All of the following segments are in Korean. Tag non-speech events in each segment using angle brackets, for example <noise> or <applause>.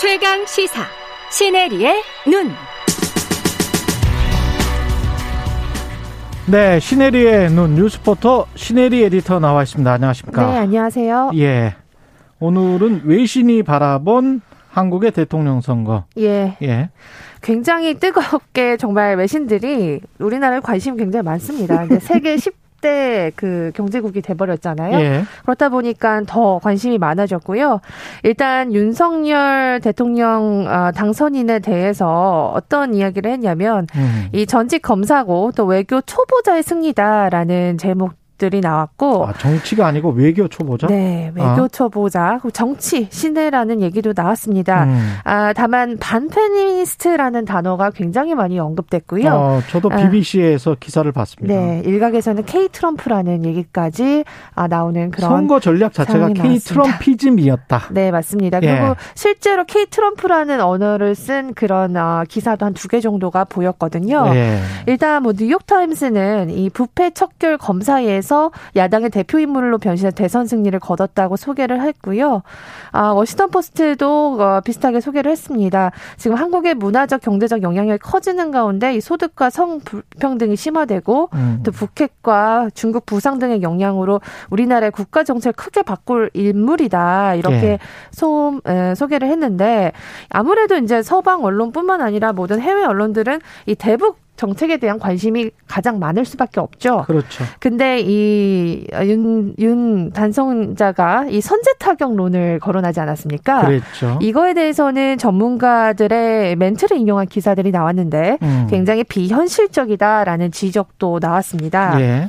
최강 시사 시네리의 눈. 네, 시네리의 눈 뉴스포터 시네리 에디터 나와 있습니다. 안녕하십니까? 네, 안녕하세요. 예. 오늘은 외신이 바라본 한국의 대통령 선거. 예. 예. 굉장히 뜨겁게 정말 외신들이 우리나라에 관심이 굉장히 많습니다. 이제 세계 10 대 그 경제국이 돼버렸잖아요. 예. 그렇다 보니까 더 관심이 많아졌고요. 일단 윤석열 대통령 아, 당선인에 대해서 어떤 이야기를 했냐면 음. 이 전직 검사고 또 외교 초보자의 승리다라는 제목 들이 나왔고 아, 정치가 아니고 외교 초보자? 네, 외교 초보자, 그리고 정치 신뢰라는 얘기도 나왔습니다. 음. 아, 다만 반페미니스트라는 단어가 굉장히 많이 언급됐고요. 어, 저도 BBC에서 기사를 봤습니다. 네, 일각에서는 K 트럼프라는 얘기까지 아, 나오는 그런 선거 전략 자체가 K. 트럼피즘이었다. 네, 맞습니다. 예. 그리고 실제로 K 트럼프라는 언어를 쓴 그런 어, 기사도 한 두 개 정도가 보였거든요. 예. 일단 뭐 뉴욕 타임스는 이 부패 척결 검사에 서 야당의 대표 인물로 변신해 대선 승리를 거뒀다고 소개를 했고요. 아, 워싱턴 포스트도 어, 비슷하게 소개를 했습니다. 지금 한국의 문화적 경제적 영향력이 커지는 가운데 이 소득과 성 불평등이 심화되고 음. 또 북핵과 중국 부상 등의 영향으로 우리나라의 국가 정책을 크게 바꿀 인물이다 이렇게 예. 소, 에, 소개를 했는데 아무래도 이제 서방 언론뿐만 아니라 모든 해외 언론들은 이 대북 정책에 대한 관심이 가장 많을 수밖에 없죠. 그렇죠. 근데 이윤윤 단성자가 이 선제 타격론을 거론하지 않았습니까? 그랬죠. 이거에 대해서는 전문가들의 멘트를 인용한 기사들이 나왔는데 음. 굉장히 비현실적이다라는 지적도 나왔습니다. 예.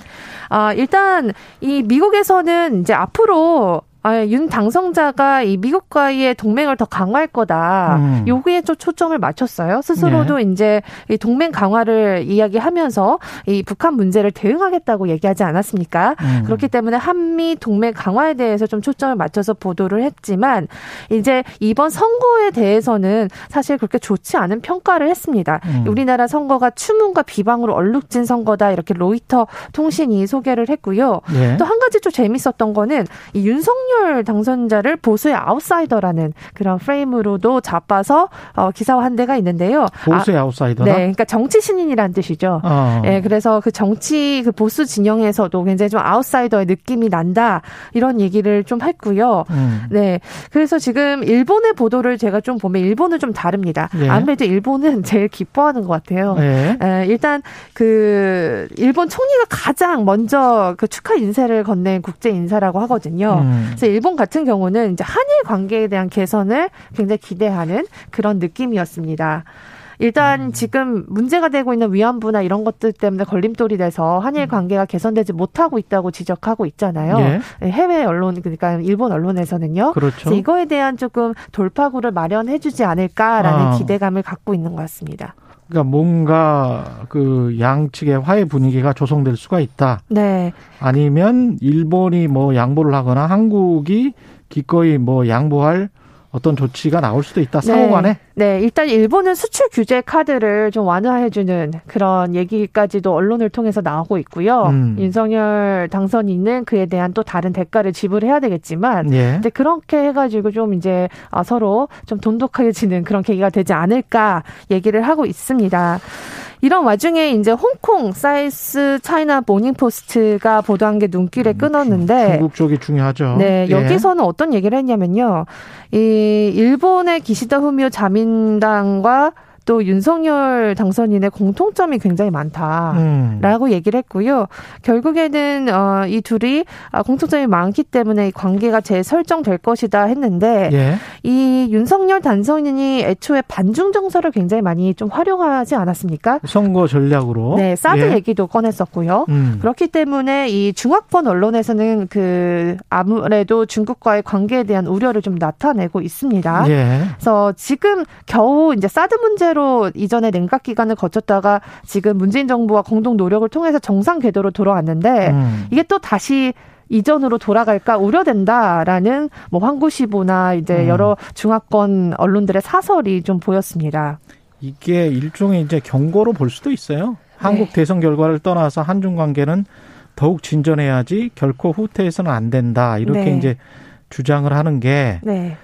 아, 일단 이 미국에서는 이제 앞으로 아, 윤 당성자가 이 미국과의 동맹을 더 강화할 거다. 음. 여기에 좀 초점을 맞췄어요. 스스로도 이제 이 동맹 강화를 이야기하면서 이 북한 문제를 대응하겠다고 얘기하지 않았습니까? 음. 그렇기 때문에 한미 동맹 강화에 대해서 좀 초점을 맞춰서 보도를 했지만 이제 이번 선거에 대해서는 사실 그렇게 좋지 않은 평가를 했습니다. 음. 우리나라 선거가 추문과 비방으로 얼룩진 선거다 이렇게 로이터 통신이 소개를 했고요. 예. 또한 가지 좀 재밌었던 거는 이 윤석열 당선자를 보수의 아웃사이더라는 그런 프레임으로도 잡아서 어, 기사화한 데가 있는데요. 보수의 아, 아웃사이더다. 네, 그러니까 정치 신인이란 뜻이죠. 어. 예, 그래서 그 정치 그 보수 진영에서도 굉장히 좀 아웃사이더의 느낌이 난다 이런 얘기를 좀 했고요. 음. 네, 그래서 지금 일본의 보도를 제가 좀 보면 일본은 좀 다릅니다. 예. 아무래도 일본은 <laughs> 제일 기뻐하는 것 같아요. 예. 에, 일단 그 일본 총리가 가장 먼저 그 축하 인사를 건넨 국제 인사라고 하거든요. 음. 그래서 일본 같은 경우는 이제 한일 관계에 대한 개선을 굉장히 기대하는 그런 느낌이었습니다. 일단 음. 지금 문제가 되고 있는 위안부나 이런 것들 때문에 걸림돌이 돼서 한일 관계가 개선되지 못하고 있다고 지적하고 있잖아요. 예. 해외 언론 그러니까 일본 언론에서는요. 그렇죠. 이거에 대한 조금 돌파구를 마련해주지 않을까라는 아. 기대감을 갖고 있는 것 같습니다. 그러니까 뭔가 그 양측의 화해 분위기가 조성될 수가 있다. 네. 아니면 일본이 뭐 양보를 하거나 한국이 기꺼이 뭐 양보할 어떤 조치가 나올 수도 있다. 상호 간에. 네, 일단 일본은 수출 규제 카드를 좀 완화해주는 그런 얘기까지도 언론을 통해서 나오고 있고요. 음. 윤석열 당선인은 그에 대한 또 다른 대가를 지불해야 되겠지만, 예. 이제 그렇게 해가지고 좀 이제 아, 서로 좀 돈독해지는 그런 계기가 되지 않을까 얘기를 하고 있습니다. 이런 와중에 이제 홍콩 South China Morning Post가 보도한 게 눈길을 끌었는데 음, 중국 쪽이 중요하죠. 네, 예. 여기서는 어떤 얘기를 했냐면요. 이 일본의 기시다 후미오 자민 당과 또 윤석열 당선인의 공통점이 굉장히 많다. 음. 라고 얘기를 했고요. 결국에는 어, 이 둘이 아, 공통점이 많기 때문에 이 관계가 재설정될 것이다 했는데 예. 이 윤석열 당선인이 애초에 반중 정서를 굉장히 많이 좀 활용하지 않았습니까? 선거 전략으로. 네, 사드 예. 얘기도 꺼냈었고요. 음. 그렇기 때문에 이 중화권 언론에서는 그 아무래도 중국과의 관계에 대한 우려를 좀 나타내고 있습니다. 예. 그래서 지금 겨우 이제 사드 문제로 이전에 냉각 기간을 거쳤다가 지금 문재인 정부와 공동 노력을 통해서 정상 궤도로 돌아왔는데 음. 이게 또 다시 이전으로 돌아갈까 우려된다라는 뭐 환구시보나 이제 음. 여러 중화권 언론들의 사설이 좀 보였습니다. 이게 일종의 이제 경고로 볼 수도 있어요. 한국 네. 대선 결과를 떠나서 한중 관계는 더욱 진전해야지 결코 후퇴해서는 안 된다. 이렇게 네. 이제 주장을 하는 게 네.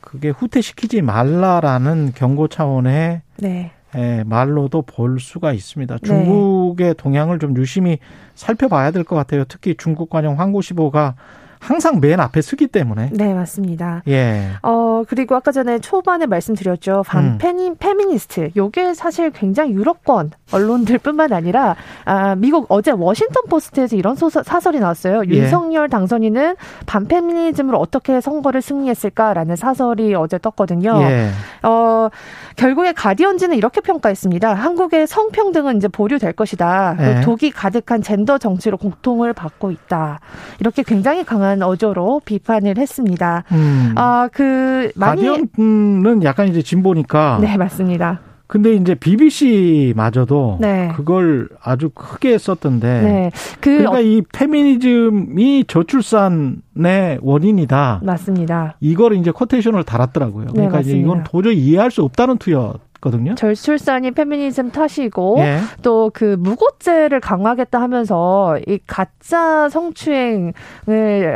그게 후퇴시키지 말라라는 경고 차원의 네. 예, 말로도 볼 수가 있습니다. 중국의 동향을 좀 유심히 살펴봐야 될 것 같아요. 특히 중국 관영 환구시보가 항상 맨 앞에 서기 때문에. 네, 맞습니다. 예. 어, 그리고 아까 전에 초반에 말씀드렸죠. 반페미, 음. 페미니스트. 요게 사실 굉장히 유럽권 언론들 뿐만 아니라, 아, 미국 어제 워싱턴 포스트에서 이런 소설, 사설이 나왔어요. 예. 윤석열 당선인은 반페미니즘으로 어떻게 선거를 승리했을까라는 사설이 어제 떴거든요. 예. 어, 결국에 가디언지는 이렇게 평가했습니다. 한국의 성평등은 이제 보류될 것이다. 예. 독이 가득한 젠더 정치로 고통을 받고 있다. 이렇게 굉장히 강한 강한 어조로 비판을 했습니다. 음. 아, 그 많이 가디언은 약간 이제 진보니까 네, 맞습니다. 근데 이제 BBC마저도 네. 그걸 아주 크게 썼던데. 네. 그 그러니까 어... 이 페미니즘이 저출산의 원인이다. 맞습니다. 이걸 이제 코테이션을 달았더라고요. 네, 그러니까 네, 이건 도저히 이해할 수 없다는 투여. 거든요. 절출산이 페미니즘 탓이고 예. 또그 무고죄를 강화하겠다 하면서 이 가짜 성추행을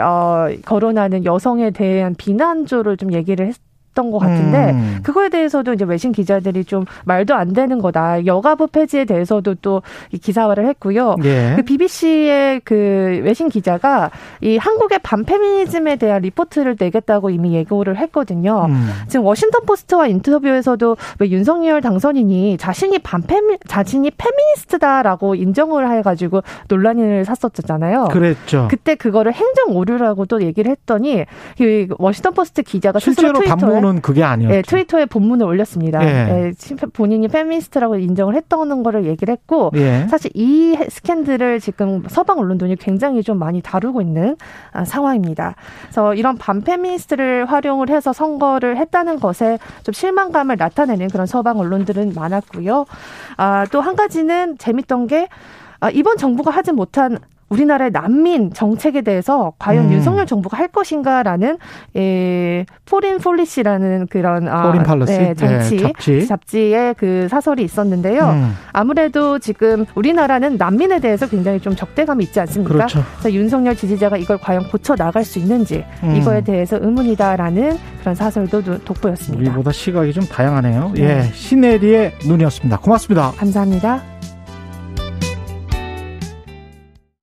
어 거론하는 여성에 대한 비난조를 좀 얘기를 했. 했던 것 같은데 음. 그거에 대해서도 이제 외신 기자들이 좀 말도 안 되는 거다. 여가부 폐지에 대해서도 또 기사화를 했고요. 예. 그 BBC의 그 외신 기자가 이 한국의 반페미니즘에 대한 리포트를 내겠다고 이미 예고를 했거든요. 음. 지금 워싱턴 포스트와 인터뷰에서도 왜 윤석열 당선인이 자신이 반페미 자신이 페미니스트다라고 인정을 해가지고 논란을 샀었잖아요. 그랬죠. 그때 그거를 행정 오류라고 또 얘기를 했더니 그 워싱턴 포스트 기자가 실제로 트위터에 본문은 그게 아니었죠. 네, 트위터에 본문을 올렸습니다. 예. 네, 본인이 페미니스트라고 인정을 했던 거를 얘기를 했고 예. 사실 이 스캔들을 지금 서방 언론들이 굉장히 좀 많이 다루고 있는 아, 상황입니다. 그래서 이런 반페미니스트를 활용을 해서 선거를 했다는 것에 좀 실망감을 나타내는 그런 서방 언론들은 많았고요. 아, 또 한 가지는 재밌던 게 아, 이번 정부가 하지 못한 우리나라의 난민 정책에 대해서 과연 음. 윤석열 정부가 할 것인가라는 예, Foreign Policy라는 그런 아, Foreign Policy 네, 정치 네, 잡지. 잡지의 그 사설이 있었는데요. 음. 아무래도 지금 우리나라는 난민에 대해서 굉장히 좀 적대감이 있지 않습니까? 그렇죠. 그래서 윤석열 지지자가 이걸 과연 고쳐 나갈 수 있는지 음. 이거에 대해서 의문이다라는 그런 사설도 돋보였습니다. 우리보다 시각이 좀 다양하네요. 네. 예, 시네리의 눈이었습니다. 고맙습니다. 감사합니다.